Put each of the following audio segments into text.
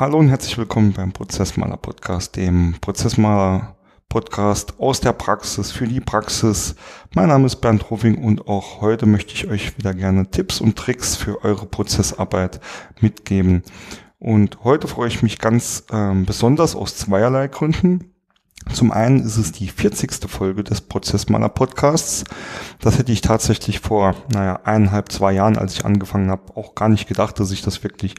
Hallo und herzlich willkommen beim Prozessmaler Podcast, dem Prozessmaler Podcast aus der Praxis für die Praxis. Mein Name ist Bernd Roving und auch heute möchte ich euch wieder gerne Tipps und Tricks für eure Prozessarbeit mitgeben. Und heute freue ich mich ganz ähm, besonders aus zweierlei Gründen. Zum einen ist es die 40. Folge des Prozessmaler Podcasts. Das hätte ich tatsächlich vor, naja, eineinhalb, zwei Jahren, als ich angefangen habe, auch gar nicht gedacht, dass ich das wirklich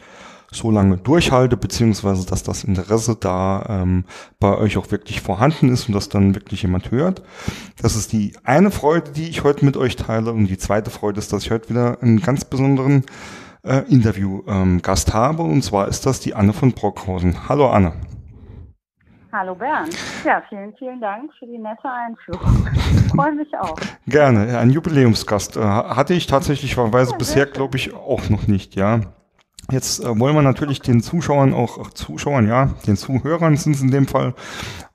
so lange durchhalte, beziehungsweise dass das Interesse da ähm, bei euch auch wirklich vorhanden ist und dass dann wirklich jemand hört. Das ist die eine Freude, die ich heute mit euch teile. Und die zweite Freude ist, dass ich heute wieder einen ganz besonderen äh, Interview-Gast ähm, habe. Und zwar ist das die Anne von Brockhausen. Hallo Anne. Hallo Bernd. Ja, vielen, vielen Dank für die nette Einführung. Ich freue mich auch. Gerne. Ein Jubiläumsgast äh, hatte ich tatsächlich ja, bisher, glaube ich, auch noch nicht, ja. Jetzt äh, wollen wir natürlich den Zuschauern auch, ach, Zuschauern, ja, den Zuhörern sind es in dem Fall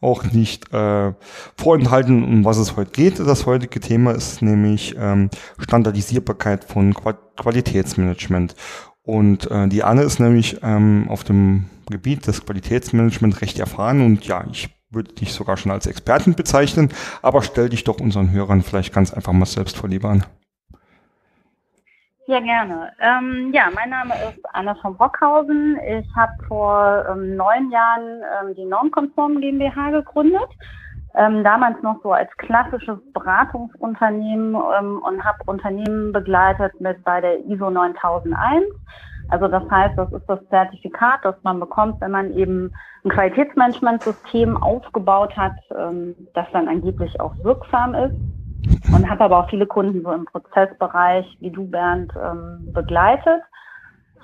auch nicht äh, vorenthalten, um was es heute geht. Das heutige Thema ist nämlich ähm, Standardisierbarkeit von Qu Qualitätsmanagement. Und äh, die Anne ist nämlich ähm, auf dem Gebiet des Qualitätsmanagements recht erfahren und ja, ich würde dich sogar schon als Experten bezeichnen, aber stell dich doch unseren Hörern vielleicht ganz einfach mal selbst vor, lieber an. Ja, gerne. Ähm, ja, mein Name ist Anna von Brockhausen. Ich habe vor ähm, neun Jahren ähm, die Normkonform GmbH gegründet. Ähm, damals noch so als klassisches Beratungsunternehmen ähm, und habe Unternehmen begleitet mit bei der ISO 9001. Also das heißt, das ist das Zertifikat, das man bekommt, wenn man eben ein Qualitätsmanagementsystem aufgebaut hat, ähm, das dann angeblich auch wirksam ist. Und habe aber auch viele Kunden so im Prozessbereich, wie du Bernd, ähm, begleitet.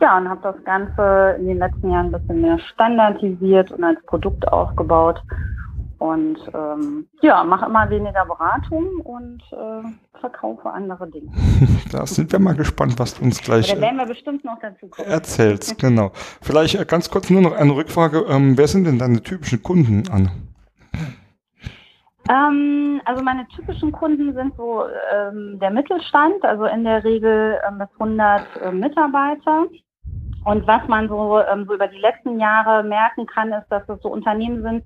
Ja, und habe das Ganze in den letzten Jahren ein bisschen mehr standardisiert und als Produkt aufgebaut. Und ähm, ja, mache immer weniger Beratung und äh, verkaufe andere Dinge. da sind wir mal gespannt, was du uns gleich. Da werden wir bestimmt noch dazu kommen. Erzählst, genau. Vielleicht äh, ganz kurz nur noch eine Rückfrage. Ähm, wer sind denn deine typischen Kunden an? Ähm, also meine typischen Kunden sind so ähm, der Mittelstand, also in der Regel ähm, bis 100 äh, Mitarbeiter. Und was man so, ähm, so über die letzten Jahre merken kann, ist, dass es so Unternehmen sind,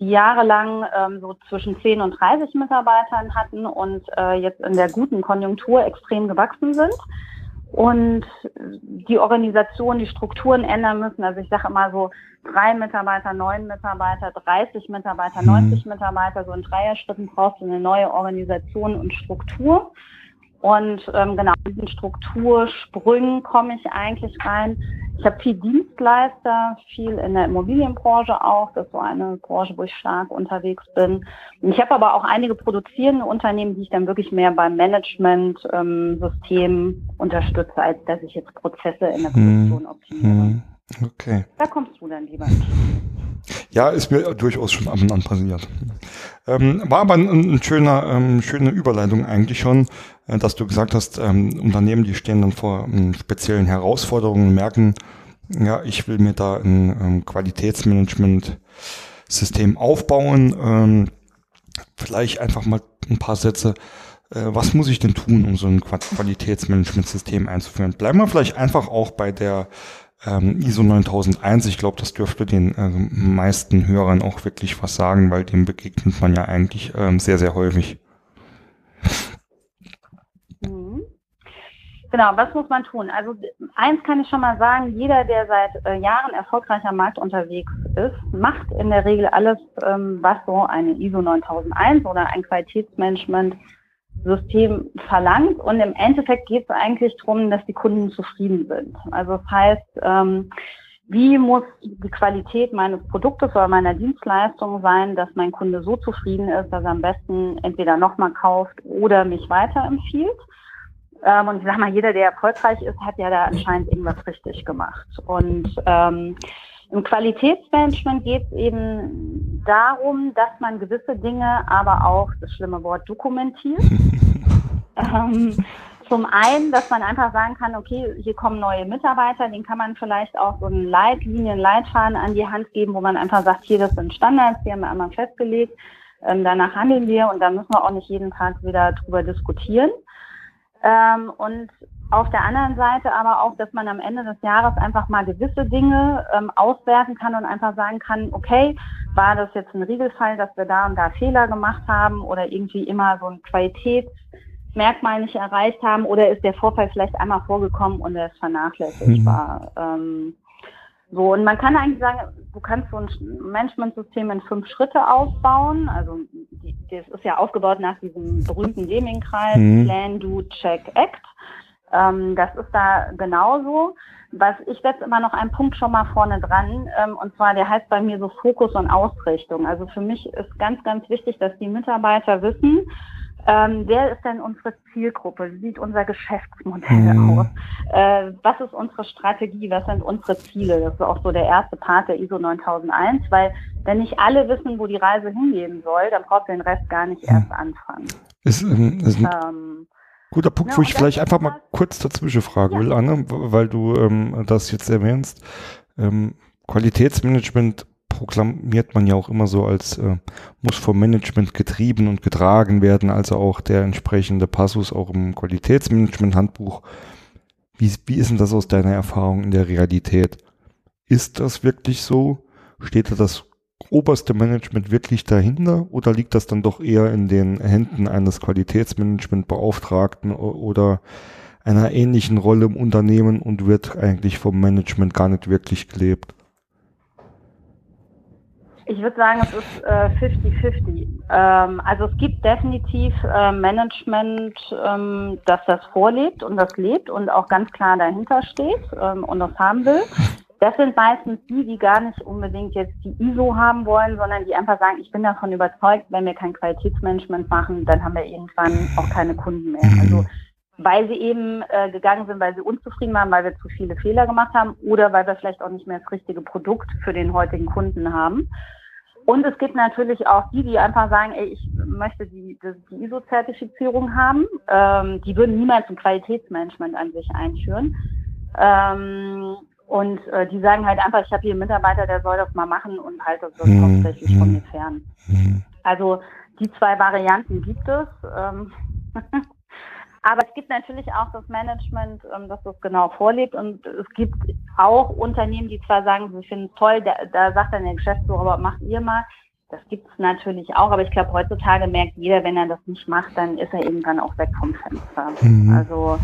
die jahrelang ähm, so zwischen 10 und 30 Mitarbeitern hatten und äh, jetzt in der guten Konjunktur extrem gewachsen sind und die Organisation, die Strukturen ändern müssen. Also ich sage immer so drei Mitarbeiter, neun Mitarbeiter, 30 Mitarbeiter, 90 mhm. Mitarbeiter, so in Dreierschritten brauchst du eine neue Organisation und Struktur. Und ähm, genau in diesen Struktursprüngen komme ich eigentlich rein. Ich habe viel Dienstleister, viel in der Immobilienbranche auch. Das ist so eine Branche, wo ich stark unterwegs bin. Ich habe aber auch einige produzierende Unternehmen, die ich dann wirklich mehr beim Management-System ähm, unterstütze, als dass ich jetzt Prozesse in der hm. Produktion optimiere. Hm. Okay. Da kommst du dann lieber. Ja, ist mir durchaus schon ab und an passiert. Ähm, war aber ein, ein schöner, ähm, schöne Überleitung eigentlich schon, äh, dass du gesagt hast, ähm, Unternehmen, die stehen dann vor ähm, speziellen Herausforderungen und merken, ja, ich will mir da ein ähm, Qualitätsmanagement-System aufbauen. Ähm, vielleicht einfach mal ein paar Sätze. Äh, was muss ich denn tun, um so ein Qualitätsmanagement-System einzuführen? Bleiben wir vielleicht einfach auch bei der ähm, ISO 9001, ich glaube, das dürfte den äh, meisten Hörern auch wirklich was sagen, weil dem begegnet man ja eigentlich ähm, sehr, sehr häufig. Mhm. Genau, was muss man tun? Also eins kann ich schon mal sagen, jeder, der seit äh, Jahren erfolgreich am Markt unterwegs ist, macht in der Regel alles, ähm, was so eine ISO 9001 oder ein Qualitätsmanagement System verlangt. Und im Endeffekt geht es eigentlich darum, dass die Kunden zufrieden sind. Also das heißt, ähm, wie muss die Qualität meines Produktes oder meiner Dienstleistung sein, dass mein Kunde so zufrieden ist, dass er am besten entweder nochmal kauft oder mich weiterempfiehlt. Ähm, und ich sag mal, jeder, der erfolgreich ist, hat ja da anscheinend irgendwas richtig gemacht. Und ähm, im Qualitätsmanagement geht es eben darum, dass man gewisse Dinge, aber auch das schlimme Wort dokumentiert. ähm, zum einen, dass man einfach sagen kann, okay, hier kommen neue Mitarbeiter, den kann man vielleicht auch so einen Leitlinien, Leitfaden an die Hand geben, wo man einfach sagt, hier, das sind Standards, die haben wir einmal festgelegt, ähm, danach handeln wir und da müssen wir auch nicht jeden Tag wieder drüber diskutieren. Ähm, und auf der anderen Seite aber auch, dass man am Ende des Jahres einfach mal gewisse Dinge ähm, auswerten kann und einfach sagen kann, okay, war das jetzt ein Regelfall, dass wir da und da Fehler gemacht haben oder irgendwie immer so ein Qualitätsmerkmal nicht erreicht haben oder ist der Vorfall vielleicht einmal vorgekommen und er ist vernachlässigbar. Mhm. Ähm, so, und man kann eigentlich sagen, du kannst so ein Managementsystem in fünf Schritte aufbauen. Also das ist ja aufgebaut nach diesem berühmten Deming-Kreis, mhm. Plan, Do, Check, Act. Ähm, das ist da genauso. Was ich setze immer noch einen Punkt schon mal vorne dran, ähm, und zwar der heißt bei mir so Fokus und Ausrichtung. Also für mich ist ganz, ganz wichtig, dass die Mitarbeiter wissen, ähm, wer ist denn unsere Zielgruppe? Wie sieht unser Geschäftsmodell mhm. aus? Äh, was ist unsere Strategie? Was sind unsere Ziele? Das ist auch so der erste Part der ISO 9001, weil wenn nicht alle wissen, wo die Reise hingehen soll, dann braucht ihr den Rest gar nicht erst anfangen. Ist, ähm, ist ähm, Guter Punkt, ja, wo ich vielleicht einfach mal kurz dazwischen fragen ja. will, Anne, weil du ähm, das jetzt erwähnst. Ähm, Qualitätsmanagement proklamiert man ja auch immer so als äh, muss vom Management getrieben und getragen werden, also auch der entsprechende Passus auch im Qualitätsmanagement-Handbuch. Wie, wie ist denn das aus deiner Erfahrung in der Realität? Ist das wirklich so? Steht da das oberste Management wirklich dahinter oder liegt das dann doch eher in den Händen eines Qualitätsmanagementbeauftragten oder einer ähnlichen Rolle im Unternehmen und wird eigentlich vom Management gar nicht wirklich gelebt? Ich würde sagen, es ist 50-50. Äh, ähm, also es gibt definitiv äh, Management, ähm, das das vorlebt und das lebt und auch ganz klar dahinter steht ähm, und das haben will. Das sind meistens die, die gar nicht unbedingt jetzt die ISO haben wollen, sondern die einfach sagen, ich bin davon überzeugt, wenn wir kein Qualitätsmanagement machen, dann haben wir irgendwann auch keine Kunden mehr. Also weil sie eben äh, gegangen sind, weil sie unzufrieden waren, weil wir zu viele Fehler gemacht haben oder weil wir vielleicht auch nicht mehr das richtige Produkt für den heutigen Kunden haben. Und es gibt natürlich auch die, die einfach sagen, ey, ich möchte die, die ISO-Zertifizierung haben. Ähm, die würden niemals ein Qualitätsmanagement an sich einführen. Ähm, und äh, die sagen halt einfach, ich habe hier einen Mitarbeiter, der soll das mal machen und halte das mhm. hauptsächlich von mir fern. Mhm. Also die zwei Varianten gibt es. Ähm Aber es gibt natürlich auch das Management, ähm, das das genau vorlebt. Und es gibt auch Unternehmen, die zwar sagen, sie finden es toll, da, da sagt dann der Geschäftsführer, aber macht ihr mal. Das gibt es natürlich auch, aber ich glaube, heutzutage merkt jeder, wenn er das nicht macht, dann ist er irgendwann auch weg vom Fenster. Mhm. Also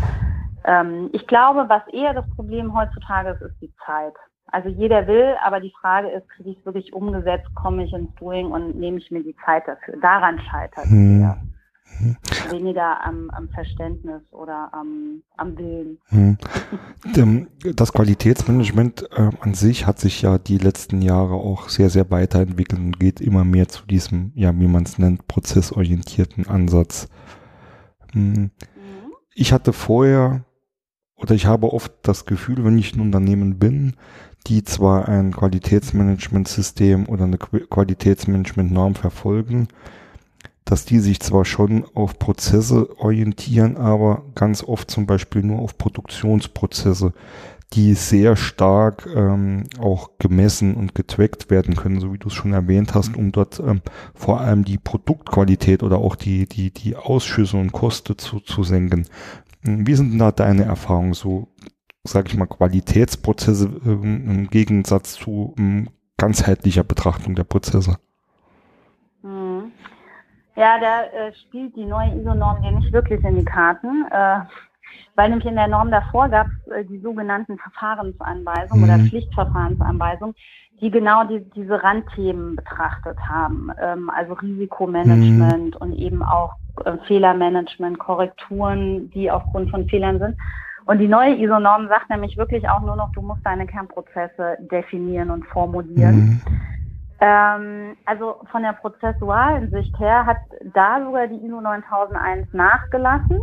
ähm, ich glaube, was eher das Problem heutzutage ist, ist die Zeit. Also jeder will, aber die Frage ist, kriege ich es wirklich umgesetzt, komme ich ins Doing und nehme ich mir die Zeit dafür. Daran scheitert es hm. eher. Hm. Weniger am, am, Verständnis oder am, am Willen. Hm. Das Qualitätsmanagement äh, an sich hat sich ja die letzten Jahre auch sehr, sehr weiterentwickelt und geht immer mehr zu diesem, ja, wie man es nennt, prozessorientierten Ansatz. Hm. Mhm. Ich hatte vorher oder ich habe oft das Gefühl, wenn ich ein Unternehmen bin, die zwar ein Qualitätsmanagementsystem oder eine Qualitätsmanagementnorm verfolgen, dass die sich zwar schon auf Prozesse orientieren, aber ganz oft zum Beispiel nur auf Produktionsprozesse, die sehr stark ähm, auch gemessen und getrackt werden können, so wie du es schon erwähnt hast, um dort ähm, vor allem die Produktqualität oder auch die, die, die Ausschüsse und Kosten zu, zu senken. Wie sind da deine Erfahrungen so, sage ich mal, Qualitätsprozesse ähm, im Gegensatz zu ähm, ganzheitlicher Betrachtung der Prozesse? Hm. Ja, da äh, spielt die neue ISO-Norm dir nicht wirklich in die Karten, äh, weil nämlich in der Norm davor gab es äh, die sogenannten Verfahrensanweisungen mhm. oder Pflichtverfahrensanweisungen, die genau die, diese Randthemen betrachtet haben, ähm, also Risikomanagement mhm. und eben auch äh, Fehlermanagement, Korrekturen, die aufgrund von Fehlern sind. Und die neue ISO-Norm sagt nämlich wirklich auch nur noch, du musst deine Kernprozesse definieren und formulieren. Mhm. Ähm, also von der prozessualen Sicht her hat da sogar die ISO 9001 nachgelassen.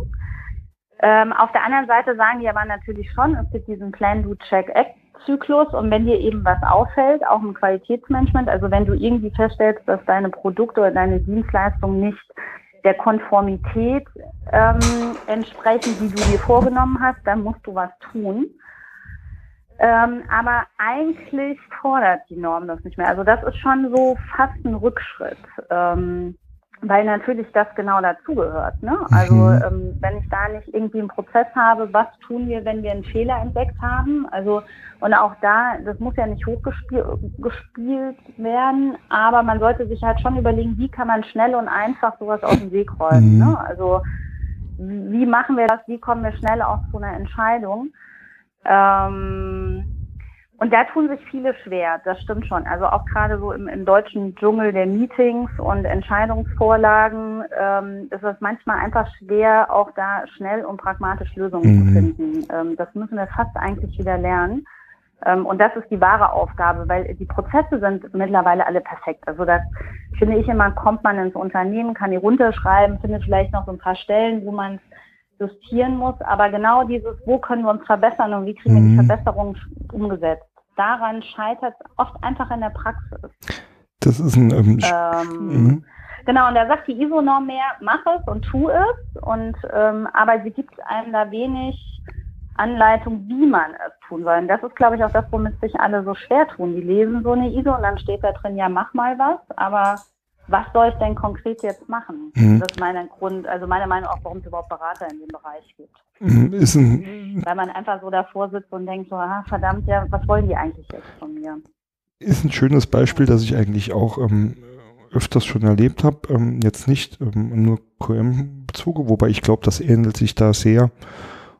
Ähm, auf der anderen Seite sagen die aber natürlich schon, es gibt diesen Plan, Do, Check, Act Zyklus und wenn dir eben was auffällt, auch im Qualitätsmanagement, also wenn du irgendwie feststellst, dass deine Produkte oder deine Dienstleistungen nicht der Konformität ähm, entsprechen, die du dir vorgenommen hast, dann musst du was tun. Ähm, aber eigentlich fordert die Norm das nicht mehr. Also das ist schon so fast ein Rückschritt. Ähm, weil natürlich das genau dazugehört. Ne? Also mhm. ähm, wenn ich da nicht irgendwie einen Prozess habe, was tun wir, wenn wir einen Fehler entdeckt haben? Also und auch da, das muss ja nicht hochgespielt werden, aber man sollte sich halt schon überlegen, wie kann man schnell und einfach sowas aus dem Weg räumen. Mhm. Ne? Also wie machen wir das? Wie kommen wir schnell auch zu einer Entscheidung? Ähm, und da tun sich viele schwer, das stimmt schon. Also auch gerade so im, im deutschen Dschungel der Meetings und Entscheidungsvorlagen ähm, ist es manchmal einfach schwer, auch da schnell und pragmatisch Lösungen mhm. zu finden. Ähm, das müssen wir fast eigentlich wieder lernen. Ähm, und das ist die wahre Aufgabe, weil die Prozesse sind mittlerweile alle perfekt. Also da finde ich immer, kommt man ins Unternehmen, kann die runterschreiben, findet vielleicht noch so ein paar Stellen, wo man justieren muss. Aber genau dieses, wo können wir uns verbessern und wie kriegen wir die mhm. Verbesserungen umgesetzt, daran scheitert es oft einfach in der Praxis. Das ist ein... Ähm, ähm, mhm. Genau, und da sagt die ISO-Norm mehr, mach es und tu es. Und ähm, aber sie gibt einem da wenig Anleitung, wie man es tun soll. Und das ist, glaube ich, auch das, womit sich alle so schwer tun. Die lesen so eine ISO und dann steht da drin, ja, mach mal was, aber was soll ich denn konkret jetzt machen? Mhm. Das ist mein Grund, also meine Meinung auch, warum es überhaupt Berater in dem Bereich gibt. Ist ein, Weil man einfach so davor sitzt und denkt so, ah, verdammt, ja, was wollen die eigentlich jetzt von mir? Ist ein schönes Beispiel, das ich eigentlich auch ähm, öfters schon erlebt habe. Ähm, jetzt nicht ähm, nur QM-Bezuge, wobei ich glaube, das ähnelt sich da sehr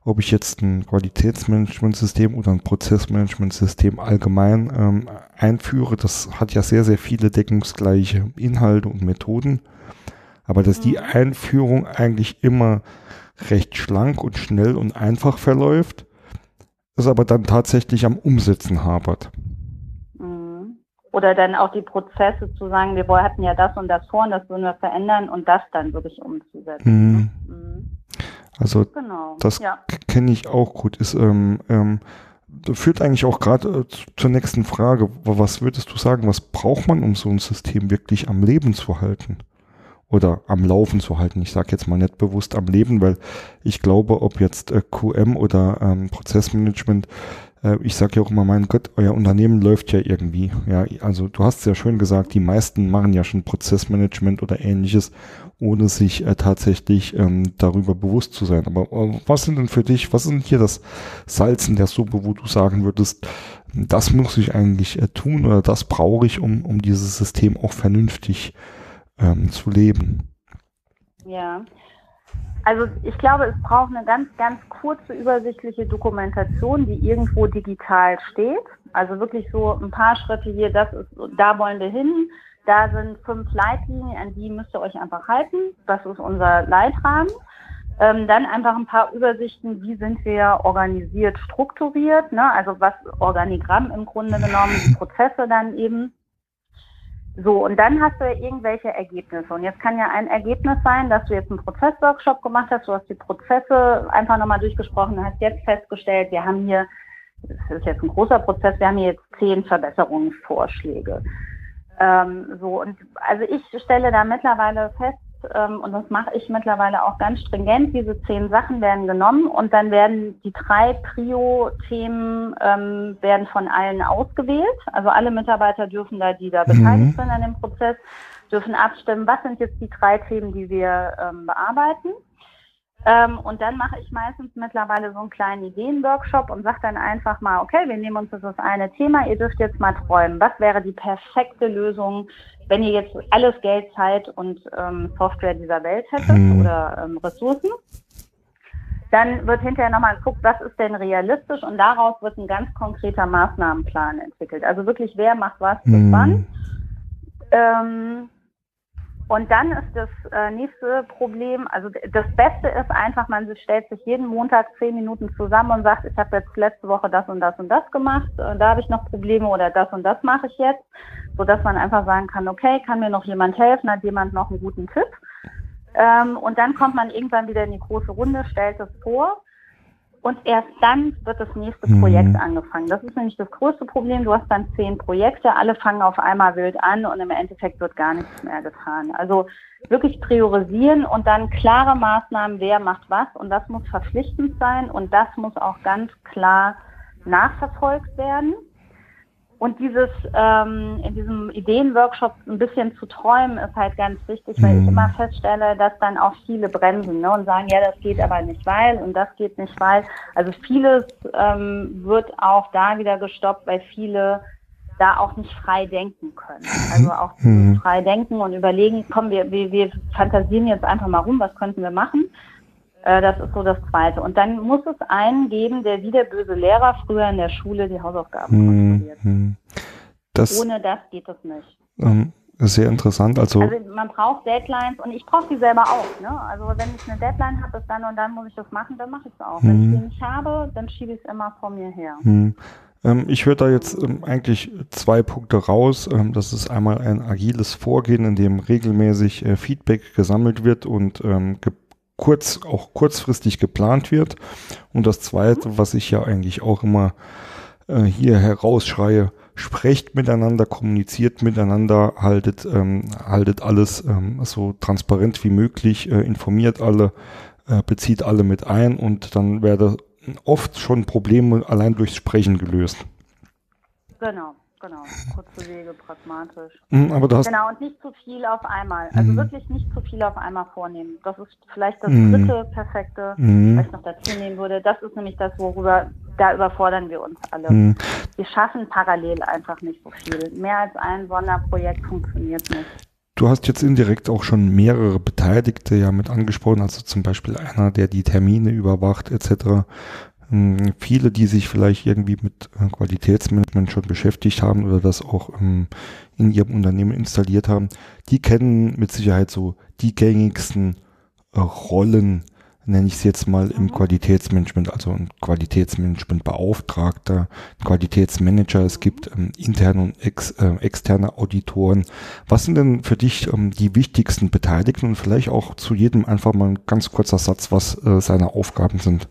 ob ich jetzt ein Qualitätsmanagementsystem oder ein Prozessmanagementsystem allgemein ähm, einführe, das hat ja sehr, sehr viele deckungsgleiche Inhalte und Methoden. Aber dass die. Einführung eigentlich immer recht schlank und schnell und einfach verläuft, es aber dann tatsächlich am Umsetzen hapert. Mhm. Oder dann auch die Prozesse zu sagen, wir hatten ja das und das vor und das würden wir verändern und das dann wirklich umzusetzen. Mhm. Mhm. Also genau, das ja. kenne ich auch gut. Ist, ähm, ähm, führt eigentlich auch gerade äh, zur nächsten Frage. Was würdest du sagen, was braucht man, um so ein System wirklich am Leben zu halten? Oder am Laufen zu halten. Ich sage jetzt mal nicht bewusst am Leben, weil ich glaube, ob jetzt äh, QM oder ähm, Prozessmanagement äh, ich sage ja auch immer, mein Gott, euer Unternehmen läuft ja irgendwie. Ja, also du hast ja schön gesagt, die meisten machen ja schon Prozessmanagement oder ähnliches, ohne sich äh, tatsächlich ähm, darüber bewusst zu sein. Aber äh, was sind denn für dich, was sind hier das Salz in der Suppe, wo du sagen würdest, das muss ich eigentlich äh, tun oder das brauche ich, um, um dieses System auch vernünftig ähm, zu leben? Ja, also ich glaube, es braucht eine ganz, ganz kurze, übersichtliche Dokumentation, die irgendwo digital steht. Also wirklich so ein paar Schritte hier, das ist, da wollen wir hin. Da sind fünf Leitlinien, an die müsst ihr euch einfach halten. Das ist unser Leitrahmen. Ähm, dann einfach ein paar Übersichten, wie sind wir organisiert, strukturiert, ne? also was Organigramm im Grunde genommen, die Prozesse dann eben. So, und dann hast du ja irgendwelche Ergebnisse. Und jetzt kann ja ein Ergebnis sein, dass du jetzt einen Prozessworkshop gemacht hast, du hast die Prozesse einfach nochmal durchgesprochen, hast jetzt festgestellt, wir haben hier, das ist jetzt ein großer Prozess, wir haben hier jetzt zehn Verbesserungsvorschläge. Ähm, so, und also ich stelle da mittlerweile fest, ähm, und das mache ich mittlerweile auch ganz stringent. Diese zehn Sachen werden genommen und dann werden die drei Prio-Themen ähm, werden von allen ausgewählt. Also alle Mitarbeiter dürfen da, die da mhm. beteiligt sind an dem Prozess, dürfen abstimmen, was sind jetzt die drei Themen, die wir ähm, bearbeiten. Ähm, und dann mache ich meistens mittlerweile so einen kleinen Ideenworkshop und sage dann einfach mal, okay, wir nehmen uns das eine Thema, ihr dürft jetzt mal träumen. Was wäre die perfekte Lösung, wenn ihr jetzt alles Geld, Zeit und ähm, Software dieser Welt hättet mhm. oder ähm, Ressourcen? Dann wird hinterher nochmal geguckt, was ist denn realistisch und daraus wird ein ganz konkreter Maßnahmenplan entwickelt. Also wirklich, wer macht was bis mhm. wann. Und dann ist das äh, nächste Problem, also das Beste ist einfach, man stellt sich jeden Montag zehn Minuten zusammen und sagt, ich habe jetzt letzte Woche das und das und das gemacht, äh, da habe ich noch Probleme oder das und das mache ich jetzt, so dass man einfach sagen kann, okay, kann mir noch jemand helfen, hat jemand noch einen guten Tipp? Ähm, und dann kommt man irgendwann wieder in die große Runde, stellt es vor und erst dann wird das nächste Projekt mhm. angefangen. Das ist nämlich das größte Problem. Du hast dann zehn Projekte, alle fangen auf einmal wild an und im Endeffekt wird gar nichts mehr getan. Also wirklich priorisieren und dann klare Maßnahmen, wer macht was und das muss verpflichtend sein und das muss auch ganz klar nachverfolgt werden. Und dieses ähm, in diesem Ideenworkshop ein bisschen zu träumen ist halt ganz wichtig, weil mhm. ich immer feststelle, dass dann auch viele bremsen ne, und sagen, ja, das geht aber nicht weil und das geht nicht weil. Also vieles ähm, wird auch da wieder gestoppt, weil viele da auch nicht frei denken können. Also auch mhm. frei denken und überlegen, komm, wir, wir, wir fantasieren jetzt einfach mal rum, was könnten wir machen. Äh, das ist so das Zweite. Und dann muss es einen geben, der wie der böse Lehrer früher in der Schule die Hausaufgaben hm, kontrolliert. Hm. Das, Ohne das geht es nicht. Ähm, sehr interessant. Also, also man braucht Deadlines und ich brauche die selber auch. Ne? Also wenn ich eine Deadline habe, dann und dann muss ich das machen, dann mache ich es auch. Hm. Wenn ich hm. die nicht habe, dann schiebe ich es immer vor mir her. Hm. Ähm, ich höre da jetzt ähm, eigentlich zwei Punkte raus. Ähm, das ist einmal ein agiles Vorgehen, in dem regelmäßig äh, Feedback gesammelt wird und ähm, kurz, auch kurzfristig geplant wird. Und das zweite, was ich ja eigentlich auch immer äh, hier herausschreie, sprecht miteinander, kommuniziert miteinander, haltet, ähm, haltet alles ähm, so transparent wie möglich, äh, informiert alle, äh, bezieht alle mit ein und dann werde oft schon Probleme allein durchs Sprechen gelöst. Genau. Genau, kurze Wege, pragmatisch. Mhm, aber das genau, und nicht zu viel auf einmal. Also mhm. wirklich nicht zu viel auf einmal vornehmen. Das ist vielleicht das mhm. dritte perfekte, mhm. was ich noch dazu nehmen würde. Das ist nämlich das, worüber, da überfordern wir uns alle. Mhm. Wir schaffen parallel einfach nicht so viel. Mehr als ein Sonderprojekt funktioniert nicht. Du hast jetzt indirekt auch schon mehrere Beteiligte ja mit angesprochen, also zum Beispiel einer, der die Termine überwacht etc. Hm, viele, die sich vielleicht irgendwie mit äh, Qualitätsmanagement schon beschäftigt haben oder das auch ähm, in ihrem Unternehmen installiert haben, die kennen mit Sicherheit so die gängigsten äh, Rollen, nenne ich es jetzt mal im mhm. Qualitätsmanagement, also ein Qualitätsmanagementbeauftragter, Qualitätsmanager, es gibt ähm, interne und ex, äh, externe Auditoren. Was sind denn für dich ähm, die wichtigsten Beteiligten und vielleicht auch zu jedem einfach mal ein ganz kurzer Satz, was äh, seine Aufgaben sind?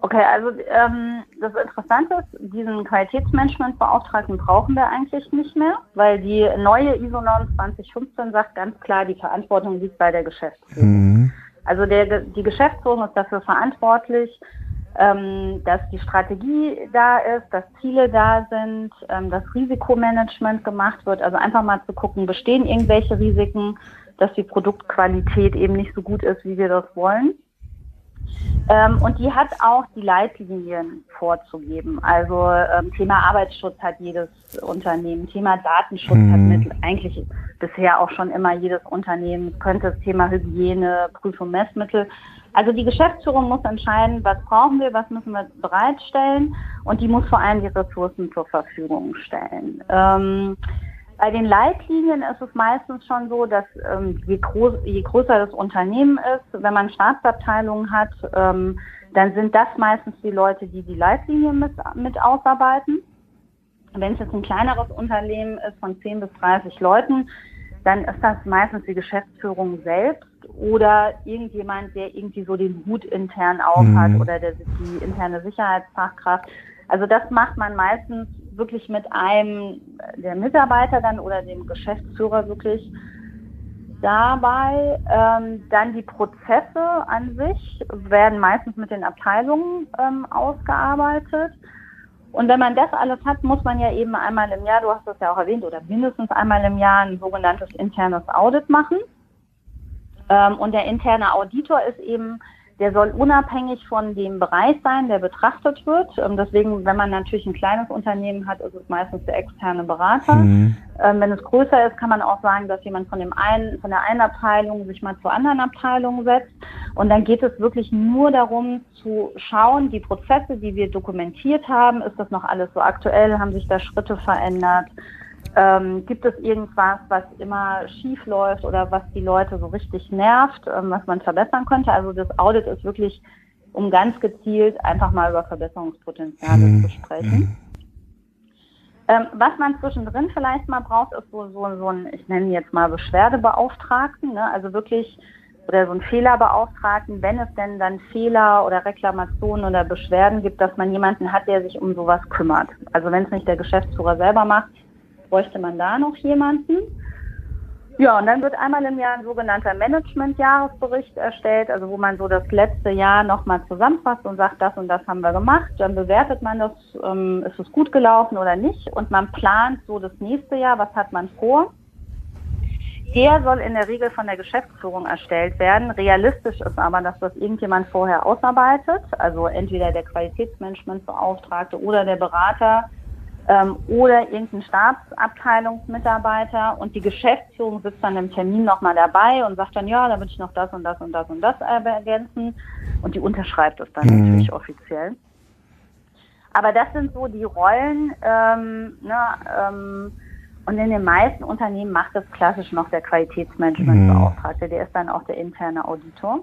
Okay, also ähm, das Interessante ist, diesen Qualitätsmanagementbeauftragten brauchen wir eigentlich nicht mehr, weil die neue ISO 2915 sagt ganz klar, die Verantwortung liegt bei der Geschäftsführung. Mhm. Also der, die Geschäftsführung ist dafür verantwortlich, ähm, dass die Strategie da ist, dass Ziele da sind, ähm, dass Risikomanagement gemacht wird. Also einfach mal zu gucken, bestehen irgendwelche Risiken, dass die Produktqualität eben nicht so gut ist, wie wir das wollen. Ähm, und die hat auch die Leitlinien vorzugeben. Also ähm, Thema Arbeitsschutz hat jedes Unternehmen, Thema Datenschutz mhm. hat mit, eigentlich bisher auch schon immer jedes Unternehmen, könnte das Thema Hygiene, Prüfung, Messmittel. Also die Geschäftsführung muss entscheiden, was brauchen wir, was müssen wir bereitstellen und die muss vor allem die Ressourcen zur Verfügung stellen. Ähm, bei den Leitlinien ist es meistens schon so, dass ähm, je, groß, je größer das Unternehmen ist, wenn man Staatsabteilungen hat, ähm, dann sind das meistens die Leute, die die Leitlinien mit, mit ausarbeiten. Wenn es jetzt ein kleineres Unternehmen ist von 10 bis 30 Leuten, dann ist das meistens die Geschäftsführung selbst oder irgendjemand, der irgendwie so den Hut intern aufhat mhm. oder der, die interne Sicherheitsfachkraft. Also das macht man meistens wirklich mit einem der Mitarbeiter dann oder dem Geschäftsführer wirklich dabei. Ähm, dann die Prozesse an sich werden meistens mit den Abteilungen ähm, ausgearbeitet. Und wenn man das alles hat, muss man ja eben einmal im Jahr, du hast das ja auch erwähnt, oder mindestens einmal im Jahr ein sogenanntes internes Audit machen. Ähm, und der interne Auditor ist eben der soll unabhängig von dem Bereich sein, der betrachtet wird. Ähm, deswegen, wenn man natürlich ein kleines Unternehmen hat, ist es meistens der externe Berater. Mhm. Ähm, wenn es größer ist, kann man auch sagen, dass jemand von dem einen, von der einen Abteilung sich mal zur anderen Abteilung setzt. Und dann geht es wirklich nur darum zu schauen, die Prozesse, die wir dokumentiert haben, ist das noch alles so aktuell? Haben sich da Schritte verändert? Ähm, gibt es irgendwas, was immer schief läuft oder was die Leute so richtig nervt, ähm, was man verbessern könnte? Also das Audit ist wirklich, um ganz gezielt einfach mal über Verbesserungspotenziale mhm. zu sprechen. Ähm, was man zwischendrin vielleicht mal braucht, ist so, so, so ein, ich nenne jetzt mal Beschwerdebeauftragten, ne? also wirklich oder so ein Fehlerbeauftragten, wenn es denn dann Fehler oder Reklamationen oder Beschwerden gibt, dass man jemanden hat, der sich um sowas kümmert. Also wenn es nicht der Geschäftsführer selber macht, bräuchte man da noch jemanden. Ja, und dann wird einmal im Jahr ein sogenannter Management-Jahresbericht erstellt, also wo man so das letzte Jahr nochmal zusammenfasst und sagt, das und das haben wir gemacht. Dann bewertet man das, ähm, ist es gut gelaufen oder nicht. Und man plant so das nächste Jahr, was hat man vor. Der soll in der Regel von der Geschäftsführung erstellt werden. Realistisch ist aber, dass das irgendjemand vorher ausarbeitet, also entweder der Qualitätsmanagementbeauftragte oder der Berater ähm, oder irgendein Stabsabteilungsmitarbeiter und die Geschäftsführung sitzt dann im Termin nochmal dabei und sagt dann, ja, da würde ich noch das und das und das und das ergänzen und die unterschreibt es dann mhm. natürlich offiziell. Aber das sind so die Rollen, ähm, ne, ähm, und in den meisten Unternehmen macht das klassisch noch der Qualitätsmanagementbeauftragte, mhm. der ist dann auch der interne Auditor.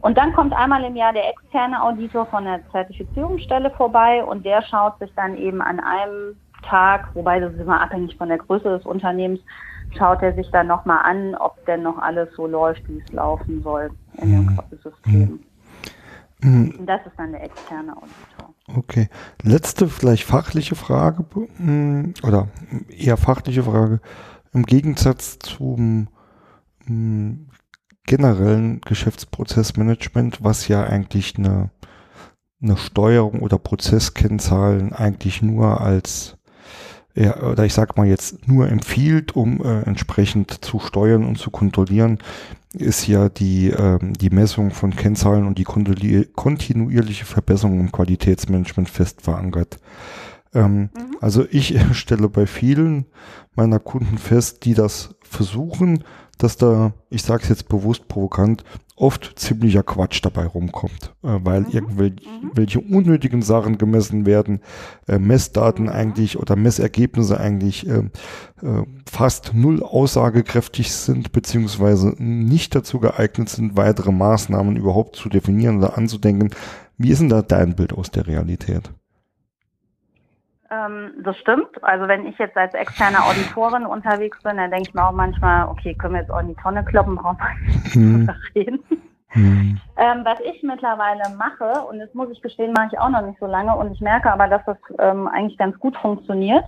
Und dann kommt einmal im Jahr der externe Auditor von der Zertifizierungsstelle vorbei und der schaut sich dann eben an einem Tag, wobei das ist immer abhängig von der Größe des Unternehmens, schaut er sich dann nochmal an, ob denn noch alles so läuft, wie es laufen soll in dem mhm. System. Mhm. Und das ist dann der externe Auditor. Okay. Letzte vielleicht fachliche Frage hm, oder eher fachliche Frage. Im Gegensatz zum hm, generellen Geschäftsprozessmanagement, was ja eigentlich eine, eine Steuerung oder Prozesskennzahlen eigentlich nur als ja, oder ich sag mal jetzt nur empfiehlt, um äh, entsprechend zu steuern und zu kontrollieren, ist ja die, ähm, die Messung von Kennzahlen und die kontinuierliche Verbesserung im Qualitätsmanagement fest verankert. Ähm, mhm. Also ich stelle bei vielen meiner Kunden fest, die das versuchen, dass da, ich sage es jetzt bewusst provokant, oft ziemlicher Quatsch dabei rumkommt, äh, weil mhm. irgendwelche mhm. unnötigen Sachen gemessen werden, äh, Messdaten mhm. eigentlich oder Messergebnisse eigentlich äh, äh, fast null aussagekräftig sind, beziehungsweise nicht dazu geeignet sind, weitere Maßnahmen überhaupt zu definieren oder anzudenken. Wie ist denn da dein Bild aus der Realität? Ähm, das stimmt. Also wenn ich jetzt als externe Auditorin unterwegs bin, dann denke ich mir auch manchmal, okay, können wir jetzt auch in die Tonne kloppen, brauchen wir nicht hm. reden. Hm. Ähm, was ich mittlerweile mache, und das muss ich gestehen, mache ich auch noch nicht so lange, und ich merke aber, dass das ähm, eigentlich ganz gut funktioniert.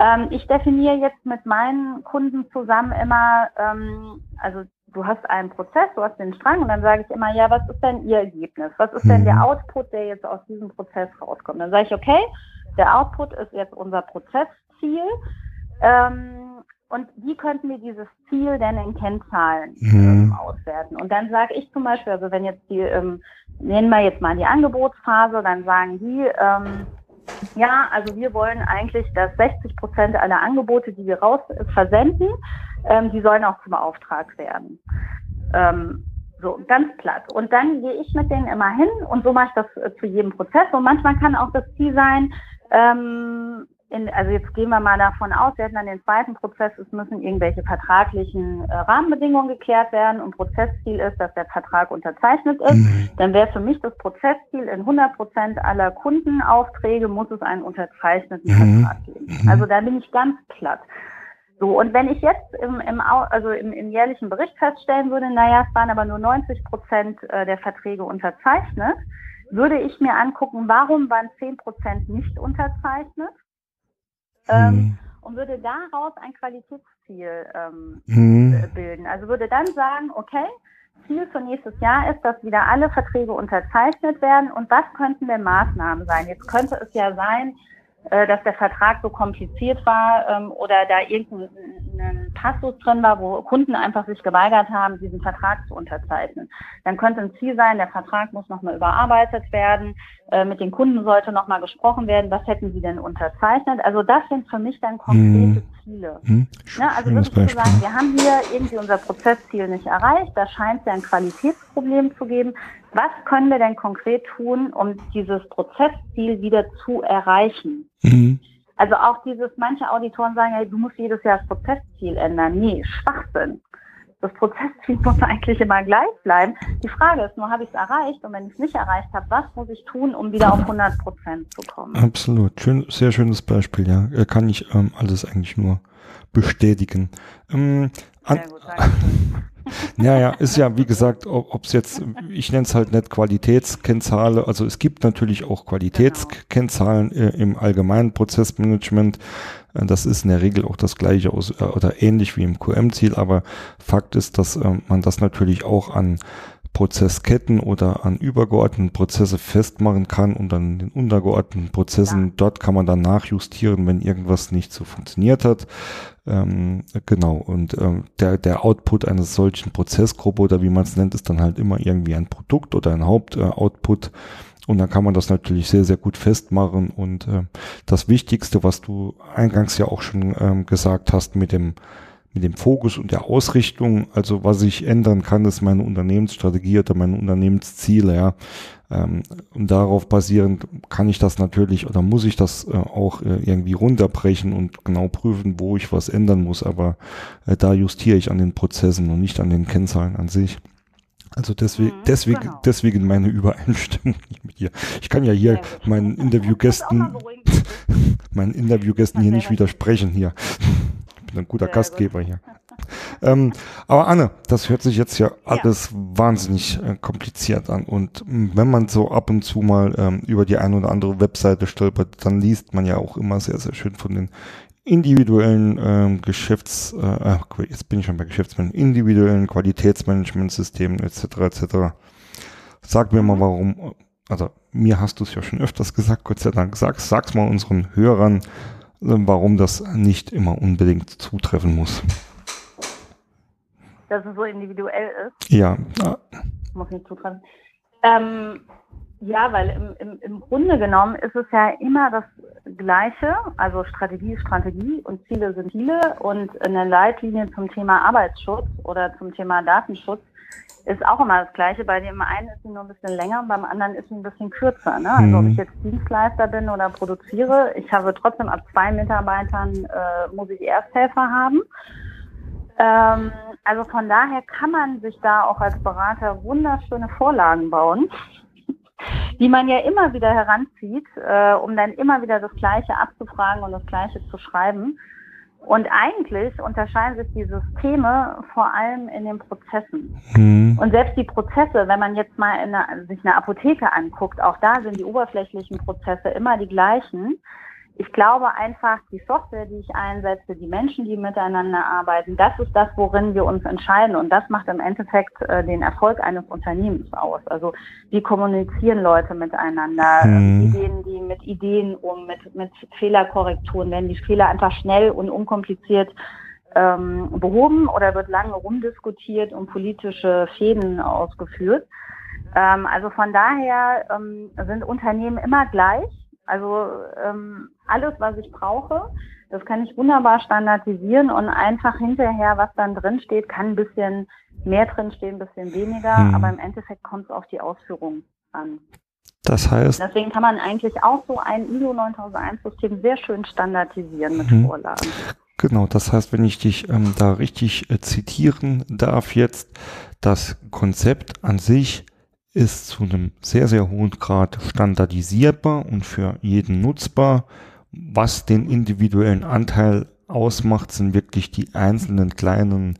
Ähm, ich definiere jetzt mit meinen Kunden zusammen immer, ähm, also du hast einen Prozess, du hast den Strang und dann sage ich immer, ja, was ist denn Ihr Ergebnis? Was ist denn der hm. Output, der jetzt aus diesem Prozess rauskommt? Dann sage ich, okay, der Output ist jetzt unser Prozessziel. Ähm, und wie könnten wir dieses Ziel denn in Kennzahlen mhm. ähm, auswerten? Und dann sage ich zum Beispiel, also wenn jetzt die, ähm, nennen wir jetzt mal die Angebotsphase, dann sagen die, ähm, ja, also wir wollen eigentlich, dass 60 Prozent aller Angebote, die wir raus versenden, ähm, die sollen auch zum Auftrag werden. Ähm, so, ganz platt. Und dann gehe ich mit denen immer hin und so mache ich das äh, zu jedem Prozess. Und manchmal kann auch das Ziel sein, ähm, in, also jetzt gehen wir mal davon aus, wir hatten dann den zweiten Prozess, es müssen irgendwelche vertraglichen äh, Rahmenbedingungen geklärt werden und Prozessziel ist, dass der Vertrag unterzeichnet ist. Mhm. Dann wäre für mich das Prozessziel, in 100 Prozent aller Kundenaufträge muss es einen unterzeichneten mhm. Vertrag geben. Mhm. Also da bin ich ganz platt. So, und wenn ich jetzt im, im, also im, im jährlichen Bericht feststellen würde, naja, es waren aber nur 90 Prozent äh, der Verträge unterzeichnet, würde ich mir angucken, warum waren 10 Prozent nicht unterzeichnet ähm, mhm. und würde daraus ein Qualitätsziel ähm, mhm. bilden. Also würde dann sagen, okay, Ziel für nächstes Jahr ist, dass wieder alle Verträge unterzeichnet werden und was könnten denn Maßnahmen sein? Jetzt könnte es ja sein, äh, dass der Vertrag so kompliziert war ähm, oder da irgendein Passus drin war, wo Kunden einfach sich geweigert haben, diesen Vertrag zu unterzeichnen. Dann könnte ein Ziel sein, der Vertrag muss nochmal überarbeitet werden, äh, mit den Kunden sollte nochmal gesprochen werden, was hätten sie denn unterzeichnet. Also das sind für mich dann konkrete hm. Ziele. Hm. Ne? Also wirklich zu sagen, wir haben hier irgendwie unser Prozessziel nicht erreicht, da scheint es ja ein Qualitätsproblem zu geben. Was können wir denn konkret tun, um dieses Prozessziel wieder zu erreichen? Mhm. Also auch dieses, manche Auditoren sagen, hey, du musst jedes Jahr das Prozessziel ändern. Nee, Schwachsinn. Das Prozessziel muss eigentlich immer gleich bleiben. Die Frage ist nur, habe ich es erreicht? Und wenn ich es nicht erreicht habe, was muss ich tun, um wieder auf 100 Prozent zu kommen? Absolut. Schön, sehr schönes Beispiel, ja. Kann ich ähm, alles eigentlich nur bestätigen. Ähm, an, sehr gut, danke. Ja, ja, ist ja, wie gesagt, ob es jetzt, ich nenne es halt nicht Qualitätskennzahlen, also es gibt natürlich auch Qualitätskennzahlen äh, im allgemeinen Prozessmanagement. Äh, das ist in der Regel auch das gleiche aus, äh, oder ähnlich wie im QM-Ziel, aber Fakt ist, dass äh, man das natürlich auch an Prozessketten oder an übergeordneten Prozesse festmachen kann und an den untergeordneten Prozessen, ja. dort kann man dann nachjustieren, wenn irgendwas nicht so funktioniert hat. Ähm, genau, und ähm, der, der Output eines solchen Prozessgruppe oder wie man es nennt, ist dann halt immer irgendwie ein Produkt oder ein Hauptoutput. Äh, und dann kann man das natürlich sehr, sehr gut festmachen. Und äh, das Wichtigste, was du eingangs ja auch schon ähm, gesagt hast mit dem mit dem Fokus und der Ausrichtung. Also was ich ändern kann, ist meine Unternehmensstrategie oder meine Unternehmensziele. Ja. Ähm, und darauf basierend kann ich das natürlich oder muss ich das äh, auch äh, irgendwie runterbrechen und genau prüfen, wo ich was ändern muss. Aber äh, da justiere ich an den Prozessen und nicht an den Kennzahlen an sich. Also deswegen, mhm, deswegen, genau. deswegen meine Übereinstimmung mit dir. Ich kann ja hier meinen Interviewgästen, meinen Interviewgästen hier nicht widersprechen hier ein guter Sehr Gastgeber gut. hier. ähm, aber Anne, das hört sich jetzt ja alles ja. wahnsinnig äh, kompliziert an. Und wenn man so ab und zu mal ähm, über die eine oder andere Webseite stolpert, dann liest man ja auch immer sehr, sehr schön von den individuellen ähm, Geschäfts, äh, jetzt bin ich schon bei Geschäftsmanagement, individuellen Qualitätsmanagementsystemen etc. etc. Sag mir mal, mhm. warum, also mir hast du es ja schon öfters gesagt, Gott sei Dank, sag, sag's mal unseren Hörern, warum das nicht immer unbedingt zutreffen muss. Dass es so individuell ist? Ja. Muss nicht zutreffen. Ähm, ja, weil im, im, im Grunde genommen ist es ja immer das Gleiche. Also Strategie ist Strategie und Ziele sind Ziele. Und eine Leitlinie zum Thema Arbeitsschutz oder zum Thema Datenschutz ist auch immer das Gleiche. Bei dem einen ist sie nur ein bisschen länger, beim anderen ist sie ein bisschen kürzer. Ne? Also ob ich mhm. jetzt Dienstleister bin oder produziere, ich habe trotzdem ab zwei Mitarbeitern äh, muss ich Ersthelfer haben. Ähm, also von daher kann man sich da auch als Berater wunderschöne Vorlagen bauen, die man ja immer wieder heranzieht, äh, um dann immer wieder das Gleiche abzufragen und das Gleiche zu schreiben. Und eigentlich unterscheiden sich die Systeme vor allem in den Prozessen. Mhm. Und selbst die Prozesse, wenn man jetzt mal eine, sich eine Apotheke anguckt, auch da sind die oberflächlichen Prozesse immer die gleichen. Ich glaube einfach, die Software, die ich einsetze, die Menschen, die miteinander arbeiten, das ist das, worin wir uns entscheiden. Und das macht im Endeffekt äh, den Erfolg eines Unternehmens aus. Also wie kommunizieren Leute miteinander? Mhm. Wie gehen die mit Ideen um, mit, mit Fehlerkorrekturen? Werden die Fehler einfach schnell und unkompliziert ähm, behoben oder wird lange rumdiskutiert und politische Fäden ausgeführt? Ähm, also von daher ähm, sind Unternehmen immer gleich also ähm, alles, was ich brauche, das kann ich wunderbar standardisieren und einfach hinterher, was dann drin steht, kann ein bisschen mehr drin stehen, ein bisschen weniger, hm. aber im Endeffekt kommt es auf die Ausführung an. Das heißt. Deswegen kann man eigentlich auch so ein ISO 9001 System sehr schön standardisieren mit hm. Vorlagen. Genau, das heißt, wenn ich dich ähm, da richtig äh, zitieren darf jetzt, das Konzept an sich ist zu einem sehr, sehr hohen Grad standardisierbar und für jeden nutzbar. Was den individuellen Anteil ausmacht, sind wirklich die einzelnen kleinen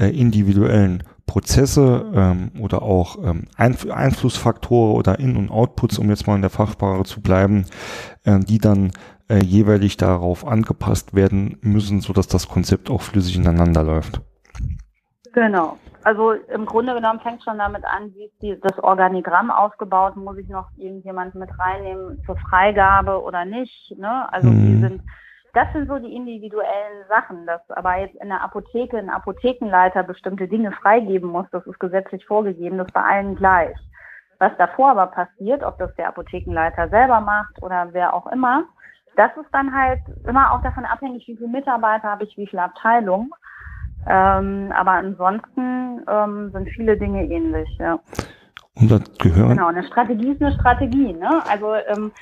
äh, individuellen Prozesse ähm, oder auch ähm, Einf Einflussfaktoren oder In- und Outputs, um jetzt mal in der Fachsprache zu bleiben, äh, die dann äh, jeweilig darauf angepasst werden müssen, sodass das Konzept auch flüssig ineinander läuft. Genau. Also im Grunde genommen fängt schon damit an, wie ist die, das Organigramm aufgebaut, muss ich noch irgendjemand mit reinnehmen zur Freigabe oder nicht. Ne? Also mhm. wie sind, das sind so die individuellen Sachen, dass aber jetzt in der Apotheke ein Apothekenleiter bestimmte Dinge freigeben muss, das ist gesetzlich vorgegeben, das ist bei allen gleich. Was davor aber passiert, ob das der Apothekenleiter selber macht oder wer auch immer, das ist dann halt immer auch davon abhängig, wie viele Mitarbeiter habe ich, wie viele Abteilungen. Ähm, aber ansonsten ähm, sind viele Dinge ähnlich, ja. Und das gehören. Genau, eine Strategie ist eine Strategie, ne? Also ähm,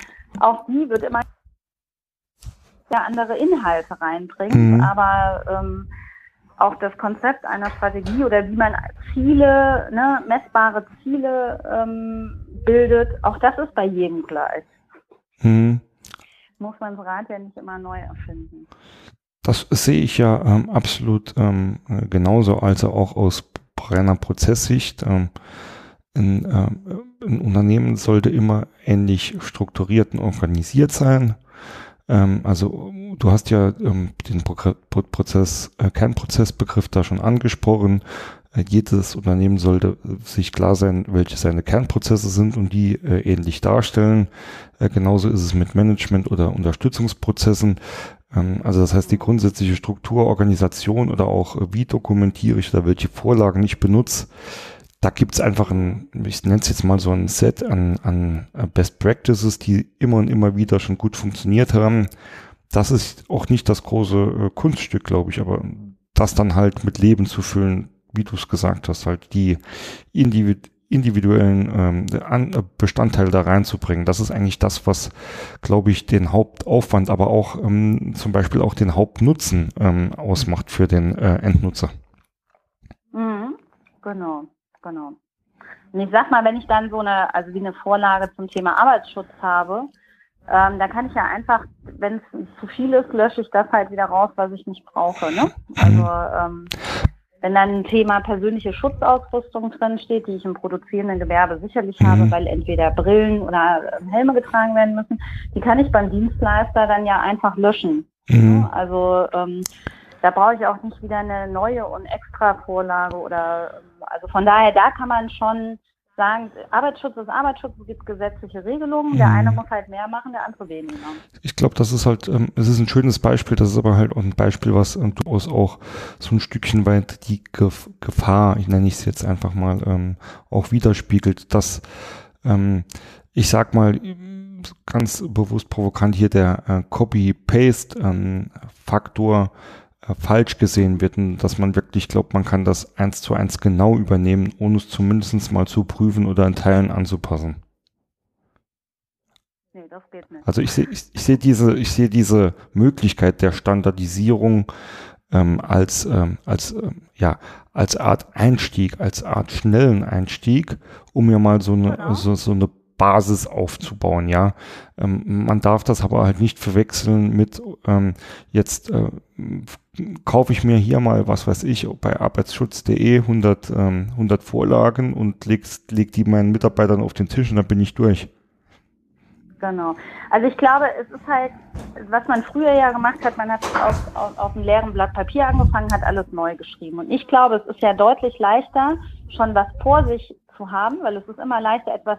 auch die wird immer ja, andere Inhalte reinbringen, mhm. aber ähm, auch das Konzept einer Strategie oder wie man Ziele, ne, messbare Ziele ähm, bildet, auch das ist bei jedem gleich. Mhm. Muss man das Rad ja nicht immer neu erfinden. Das sehe ich ja ähm, absolut ähm, genauso, also auch aus reiner Prozesssicht. Ähm, ein, äh, ein, Unternehmen sollte immer ähnlich strukturiert und organisiert sein. Ähm, also du hast ja ähm, den Pro Prozess, äh, Kernprozessbegriff da schon angesprochen. Äh, jedes Unternehmen sollte sich klar sein, welche seine Kernprozesse sind und die äh, ähnlich darstellen. Äh, genauso ist es mit Management oder Unterstützungsprozessen. Ähm, also das heißt, die grundsätzliche Struktur, Organisation oder auch äh, wie dokumentiere ich oder welche Vorlagen ich benutze, da gibt's einfach ein, ich nenne es jetzt mal so ein Set an, an äh, Best Practices, die immer und immer wieder schon gut funktioniert haben. Das ist auch nicht das große äh, Kunststück, glaube ich, aber das dann halt mit Leben zu füllen, wie du es gesagt hast, halt die individu individuellen ähm, äh, Bestandteile da reinzubringen. Das ist eigentlich das, was, glaube ich, den Hauptaufwand, aber auch ähm, zum Beispiel auch den Hauptnutzen ähm, ausmacht für den äh, Endnutzer. Mhm, genau genau. Und ich sag mal, wenn ich dann so eine, also wie eine Vorlage zum Thema Arbeitsschutz habe, ähm, dann kann ich ja einfach, wenn es zu viel ist, lösche ich das halt wieder raus, was ich nicht brauche. Ne? Also ähm, wenn dann ein Thema persönliche Schutzausrüstung drin steht, die ich im produzierenden Gewerbe sicherlich mhm. habe, weil entweder Brillen oder Helme getragen werden müssen, die kann ich beim Dienstleister dann ja einfach löschen. Mhm. Also ähm, da brauche ich auch nicht wieder eine neue und extra Vorlage oder also von daher, da kann man schon sagen, Arbeitsschutz ist Arbeitsschutz, es gibt gesetzliche Regelungen, der eine mhm. muss halt mehr machen, der andere weniger. Ich glaube, das ist halt, ähm, es ist ein schönes Beispiel, das ist aber halt auch ein Beispiel, was ähm, durchaus auch so ein Stückchen weit die Gef Gefahr, ich nenne es jetzt einfach mal, ähm, auch widerspiegelt, dass ähm, ich sag mal, ganz bewusst provokant hier der äh, Copy-Paste-Faktor ähm, äh, falsch gesehen wird und dass man wirklich glaubt, man kann das eins zu eins genau übernehmen, ohne es zumindest mal zu prüfen oder in Teilen anzupassen. Nee, das geht nicht. Also ich sehe ich, ich seh diese, ich sehe diese Möglichkeit der Standardisierung ähm, als, ähm, als, ähm, ja, als Art Einstieg, als Art schnellen Einstieg, um mir mal so eine, genau. so, so eine Basis aufzubauen, ja. Ähm, man darf das aber halt nicht verwechseln mit ähm, jetzt äh, kaufe ich mir hier mal, was weiß ich, bei arbeitsschutz.de 100, ähm, 100 Vorlagen und leg, leg die meinen Mitarbeitern auf den Tisch und dann bin ich durch. Genau. Also ich glaube, es ist halt, was man früher ja gemacht hat, man hat auf, auf, auf einem leeren Blatt Papier angefangen, hat alles neu geschrieben. Und ich glaube, es ist ja deutlich leichter, schon was vor sich zu haben, weil es ist immer leichter, etwas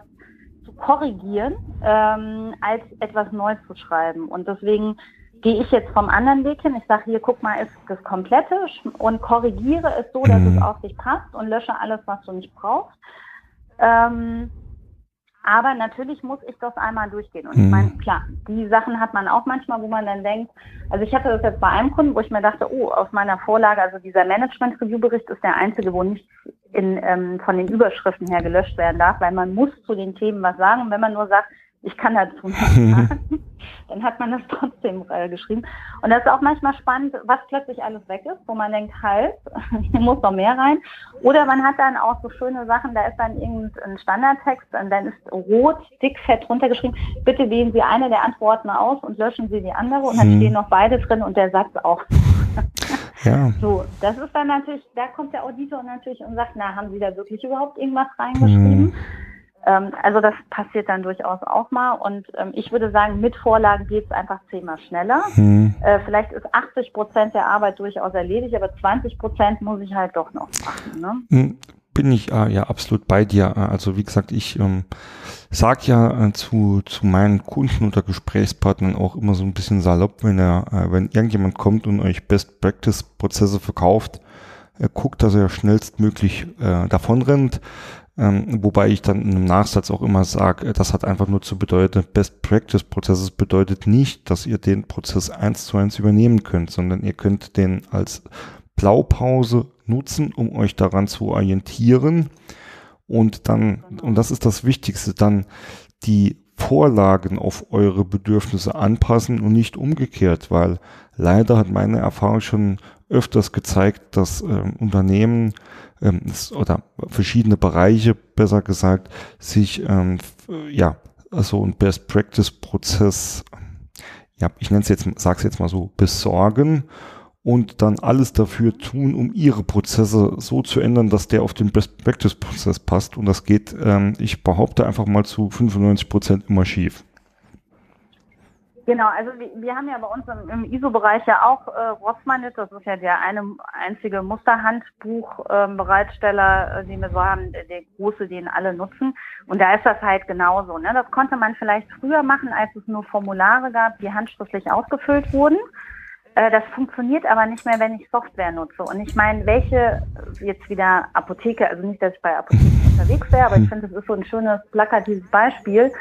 zu korrigieren, ähm, als etwas neu zu schreiben. Und deswegen gehe ich jetzt vom anderen Weg hin. Ich sage hier, guck mal, ist das komplette und korrigiere es so, dass mhm. es auf dich passt und lösche alles, was du nicht brauchst. Ähm, aber natürlich muss ich das einmal durchgehen. Und ich meine, mhm. klar, die Sachen hat man auch manchmal, wo man dann denkt, also ich hatte das jetzt bei einem Kunden, wo ich mir dachte, oh, aus meiner Vorlage, also dieser Management-Review-Bericht ist der einzige, wo nichts in, ähm, von den Überschriften her gelöscht werden darf, weil man muss zu den Themen was sagen. Und wenn man nur sagt, ich kann dazu nichts sagen, dann hat man das trotzdem äh, geschrieben. Und das ist auch manchmal spannend, was plötzlich alles weg ist, wo man denkt, halt, hier muss noch mehr rein. Oder man hat dann auch so schöne Sachen, da ist dann irgendein Standardtext und dann ist rot, dickfett runtergeschrieben, bitte wählen Sie eine der Antworten aus und löschen Sie die andere und dann hm. stehen noch beide drin und der Satz auch. ja. So, das ist dann natürlich, da kommt der Auditor natürlich und sagt, na, haben Sie da wirklich überhaupt irgendwas reingeschrieben? Hm. Ähm, also das passiert dann durchaus auch mal. Und ähm, ich würde sagen, mit Vorlagen geht es einfach zehnmal schneller. Hm. Äh, vielleicht ist 80 Prozent der Arbeit durchaus erledigt, aber 20 Prozent muss ich halt doch noch machen. Ne? Hm, bin ich äh, ja absolut bei dir. Also wie gesagt, ich ähm, sag ja äh, zu, zu meinen Kunden oder Gesprächspartnern auch immer so ein bisschen salopp, wenn er, äh, wenn irgendjemand kommt und euch Best Practice Prozesse verkauft, äh, guckt, dass er schnellstmöglich äh, davonrennt. Ähm, wobei ich dann in einem Nachsatz auch immer sage, äh, das hat einfach nur zu bedeuten, Best Practice Prozesses bedeutet nicht, dass ihr den Prozess eins zu eins übernehmen könnt, sondern ihr könnt den als Blaupause nutzen, um euch daran zu orientieren. Und dann, und das ist das Wichtigste, dann die Vorlagen auf eure Bedürfnisse anpassen und nicht umgekehrt, weil leider hat meine Erfahrung schon öfters gezeigt, dass ähm, Unternehmen ähm, oder verschiedene Bereiche, besser gesagt, sich ähm, ja so ein Best Practice Prozess, ja, ich nenne es jetzt, sag's jetzt mal so, besorgen und dann alles dafür tun, um ihre Prozesse so zu ändern, dass der auf den Best Practice Prozess passt. Und das geht, ähm, ich behaupte einfach mal zu 95 Prozent immer schief. Genau, also wir, wir haben ja bei uns im, im ISO-Bereich ja auch äh, Rossmanit, das ist ja der eine einzige Musterhandbuch-Bereitsteller, äh, den wir so haben, der große, den alle nutzen. Und da ist das halt genauso. Ne? Das konnte man vielleicht früher machen, als es nur Formulare gab, die handschriftlich ausgefüllt wurden. Äh, das funktioniert aber nicht mehr, wenn ich Software nutze. Und ich meine, welche jetzt wieder Apotheke, also nicht, dass ich bei Apotheken unterwegs wäre, aber ich finde, das ist so ein schönes plakatives Beispiel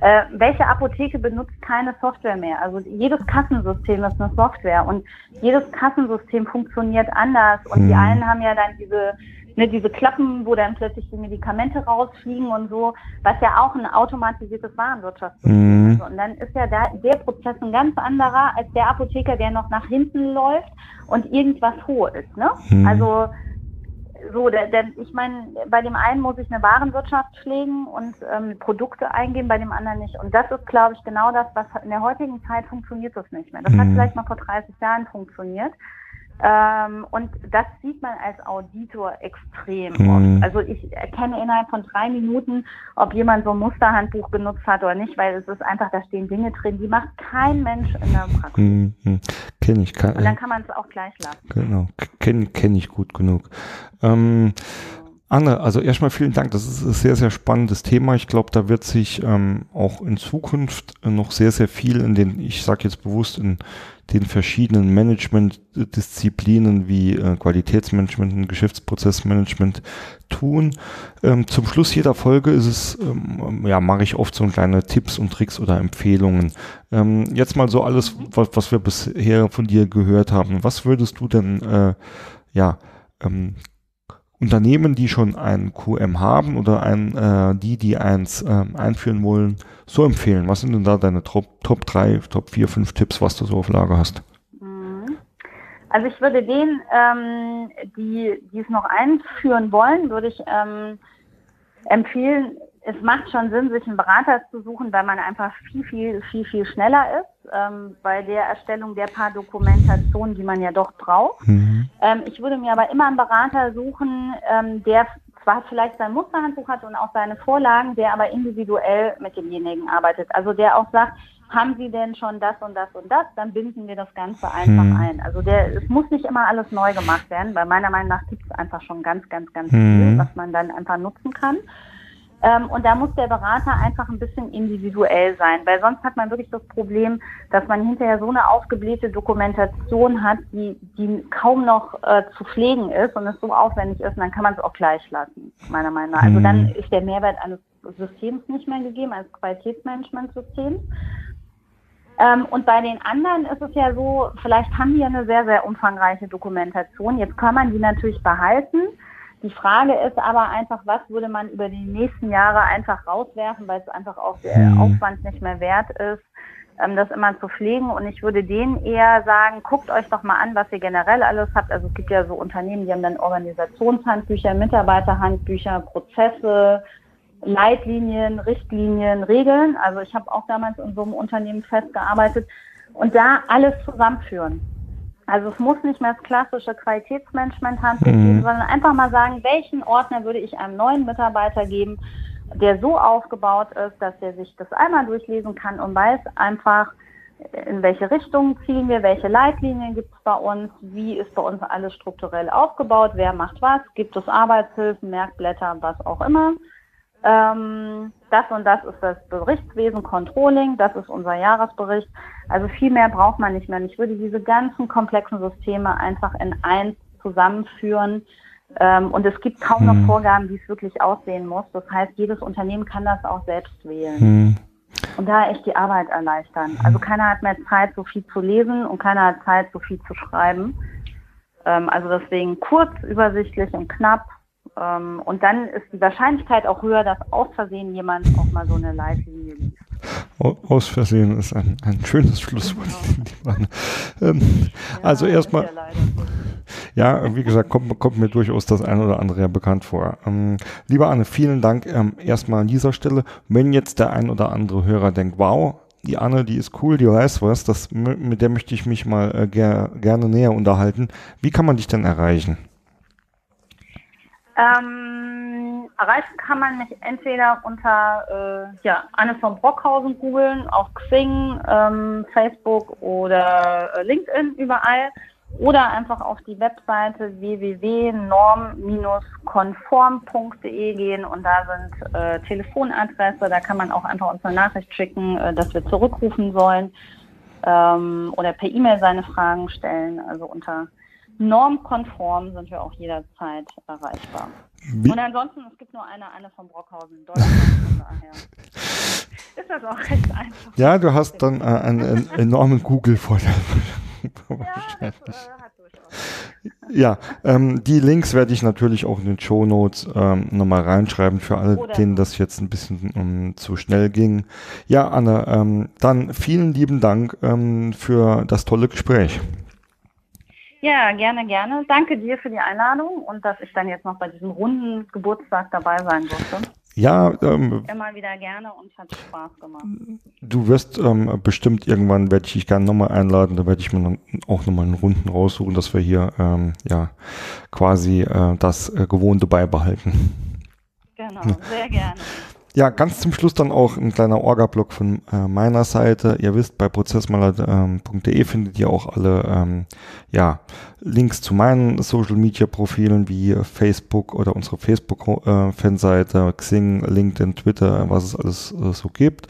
äh, welche Apotheke benutzt keine Software mehr? Also jedes Kassensystem ist eine Software und jedes Kassensystem funktioniert anders. Und die einen haben ja dann diese, ne, diese Klappen, wo dann plötzlich die Medikamente rausfliegen und so, was ja auch ein automatisiertes Warenwirtschaftssystem mhm. ist. Und dann ist ja da, der Prozess ein ganz anderer als der Apotheker, der noch nach hinten läuft und irgendwas hoch ist. Ne? Mhm. Also so, denn ich meine, bei dem einen muss ich eine Warenwirtschaft pflegen und ähm, Produkte eingeben, bei dem anderen nicht. Und das ist, glaube ich, genau das, was in der heutigen Zeit funktioniert das nicht mehr. Das mhm. hat vielleicht mal vor 30 Jahren funktioniert. Ähm, und das sieht man als Auditor extrem mhm. oft. Also ich erkenne innerhalb von drei Minuten, ob jemand so ein Musterhandbuch genutzt hat oder nicht, weil es ist einfach, da stehen Dinge drin, die macht kein Mensch in der Praxis. Mhm. Kenne ich. Kann, und dann kann man es auch gleich lassen. Genau, kenne kenn ich gut genug. Ähm, Anne, also erstmal vielen Dank. Das ist ein sehr, sehr spannendes Thema. Ich glaube, da wird sich ähm, auch in Zukunft noch sehr, sehr viel in den, ich sage jetzt bewusst, in den verschiedenen Management-Disziplinen wie äh, Qualitätsmanagement und Geschäftsprozessmanagement tun. Ähm, zum Schluss jeder Folge ist es, ähm, ja, mache ich oft so kleine Tipps und Tricks oder Empfehlungen. Ähm, jetzt mal so alles, was, was, wir bisher von dir gehört haben. Was würdest du denn, äh, ja, ähm, Unternehmen, die schon ein QM haben oder ein, äh, die, die eins äh, einführen wollen, so empfehlen? Was sind denn da deine Top, Top 3, Top 4, 5 Tipps, was du so auf Lager hast? Mhm. Also ich würde denen, ähm, die, die es noch einführen wollen, würde ich ähm, empfehlen, es macht schon Sinn, sich einen Berater zu suchen, weil man einfach viel, viel, viel, viel schneller ist ähm, bei der Erstellung der paar Dokumentationen, die man ja doch braucht. Mhm. Ähm, ich würde mir aber immer einen Berater suchen, ähm, der zwar vielleicht sein Musterhandbuch hat und auch seine Vorlagen, der aber individuell mit demjenigen arbeitet. Also der auch sagt, haben Sie denn schon das und das und das, dann binden wir das Ganze einfach mhm. ein. Also der, es muss nicht immer alles neu gemacht werden, weil meiner Meinung nach gibt es einfach schon ganz, ganz, ganz mhm. viel, was man dann einfach nutzen kann. Ähm, und da muss der Berater einfach ein bisschen individuell sein, weil sonst hat man wirklich das Problem, dass man hinterher so eine aufgeblähte Dokumentation hat, die, die kaum noch äh, zu pflegen ist und es so aufwendig ist, und dann kann man es auch gleich lassen, meiner Meinung nach. Also mhm. dann ist der Mehrwert eines Systems nicht mehr gegeben, eines Qualitätsmanagementsystems. Ähm, und bei den anderen ist es ja so, vielleicht haben die ja eine sehr, sehr umfangreiche Dokumentation. Jetzt kann man die natürlich behalten. Die Frage ist aber einfach, was würde man über die nächsten Jahre einfach rauswerfen, weil es einfach auch der mhm. Aufwand nicht mehr wert ist, ähm, das immer zu pflegen. Und ich würde denen eher sagen, guckt euch doch mal an, was ihr generell alles habt. Also es gibt ja so Unternehmen, die haben dann Organisationshandbücher, Mitarbeiterhandbücher, Prozesse, Leitlinien, Richtlinien, Regeln. Also ich habe auch damals in so einem Unternehmen festgearbeitet und da alles zusammenführen. Also es muss nicht mehr das klassische Qualitätsmanagement-Handbuch mhm. geben, sondern einfach mal sagen, welchen Ordner würde ich einem neuen Mitarbeiter geben, der so aufgebaut ist, dass er sich das einmal durchlesen kann und weiß einfach, in welche Richtung ziehen wir, welche Leitlinien gibt es bei uns, wie ist bei uns alles strukturell aufgebaut, wer macht was, gibt es Arbeitshilfen, Merkblätter, was auch immer. Ähm, das und das ist das Berichtswesen, Controlling, das ist unser Jahresbericht. Also viel mehr braucht man nicht mehr. Und ich würde diese ganzen komplexen Systeme einfach in eins zusammenführen. Ähm, und es gibt kaum noch hm. Vorgaben, wie es wirklich aussehen muss. Das heißt, jedes Unternehmen kann das auch selbst wählen. Hm. Und da echt die Arbeit erleichtern. Also keiner hat mehr Zeit, so viel zu lesen und keiner hat Zeit, so viel zu schreiben. Ähm, also deswegen kurz, übersichtlich und knapp ähm, und dann ist die Wahrscheinlichkeit auch höher, dass aus Versehen jemand auch mal so eine Live-Linie liest. Aus Versehen ist ein, ein schönes Schlusswort. Genau. Ähm, ja, also erstmal, ja, wie gesagt, kommt, kommt, mir durchaus das eine oder andere ja bekannt vor. Ähm, lieber Anne, vielen Dank ähm, erstmal an dieser Stelle. Wenn jetzt der ein oder andere Hörer denkt, wow, die Anne, die ist cool, die weiß was, das, mit der möchte ich mich mal äh, ger gerne näher unterhalten. Wie kann man dich denn erreichen? Ähm, erreichen kann man mich entweder unter äh, ja, Anne von Brockhausen googeln, auf Xing, ähm, Facebook oder äh, LinkedIn überall oder einfach auf die Webseite www.norm-konform.de gehen und da sind äh, Telefonadresse, da kann man auch einfach uns eine Nachricht schicken, äh, dass wir zurückrufen sollen ähm, oder per E-Mail seine Fragen stellen. Also unter normkonform sind wir auch jederzeit erreichbar. Wie? Und ansonsten, es gibt nur eine, eine von Brockhausen in Deutschland, von daher ist das auch recht einfach. Ja, du hast dann äh, einen, einen enormen Google-Vorteil. ja, äh, ja ähm, die Links werde ich natürlich auch in den Show Notes ähm, nochmal reinschreiben für alle, Oder denen das jetzt ein bisschen um, ähm, zu schnell ging. Ja, Anne, ähm, dann vielen lieben Dank ähm, für das tolle Gespräch. Ja, gerne, gerne. Danke dir für die Einladung und dass ich dann jetzt noch bei diesem runden Geburtstag dabei sein durfte. Ja, ähm, immer wieder gerne und hat Spaß gemacht. Du wirst ähm, bestimmt irgendwann, werde ich dich gerne nochmal einladen, da werde ich mir dann auch nochmal einen Runden raussuchen, dass wir hier ähm, ja quasi äh, das äh, Gewohnte beibehalten. Genau, sehr gerne. Ja, ganz zum Schluss dann auch ein kleiner Orga-Block von äh, meiner Seite. Ihr wisst, bei prozessmaler.de ähm, findet ihr auch alle ähm, ja, Links zu meinen Social-Media-Profilen wie Facebook oder unsere Facebook-Fanseite, äh, Xing, LinkedIn, Twitter, was es alles äh, so gibt.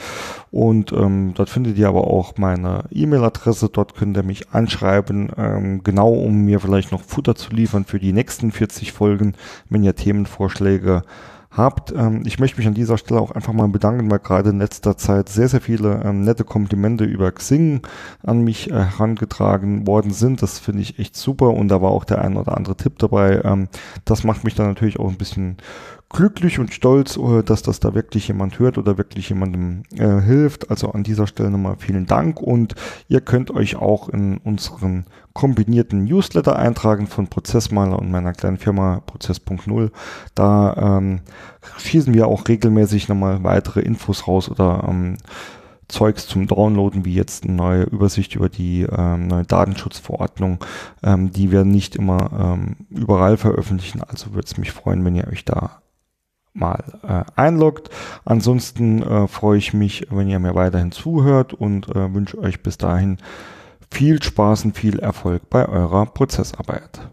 Und ähm, dort findet ihr aber auch meine E-Mail-Adresse. Dort könnt ihr mich anschreiben, ähm, genau um mir vielleicht noch Futter zu liefern für die nächsten 40 Folgen, wenn ihr Themenvorschläge habt. Ähm, ich möchte mich an dieser Stelle auch einfach mal bedanken, weil gerade in letzter Zeit sehr, sehr viele ähm, nette Komplimente über Xing an mich äh, herangetragen worden sind. Das finde ich echt super und da war auch der ein oder andere Tipp dabei. Ähm, das macht mich dann natürlich auch ein bisschen glücklich und stolz, äh, dass das da wirklich jemand hört oder wirklich jemandem äh, hilft. Also an dieser Stelle nochmal vielen Dank und ihr könnt euch auch in unseren kombinierten Newsletter eintragen von Prozessmaler und meiner kleinen Firma Prozess.0. Da ähm, schießen wir auch regelmäßig nochmal weitere Infos raus oder ähm, Zeugs zum Downloaden, wie jetzt eine neue Übersicht über die ähm, neue Datenschutzverordnung, ähm, die wir nicht immer ähm, überall veröffentlichen. Also würde es mich freuen, wenn ihr euch da mal äh, einloggt. Ansonsten äh, freue ich mich, wenn ihr mir weiterhin zuhört und äh, wünsche euch bis dahin viel Spaß und viel Erfolg bei eurer Prozessarbeit.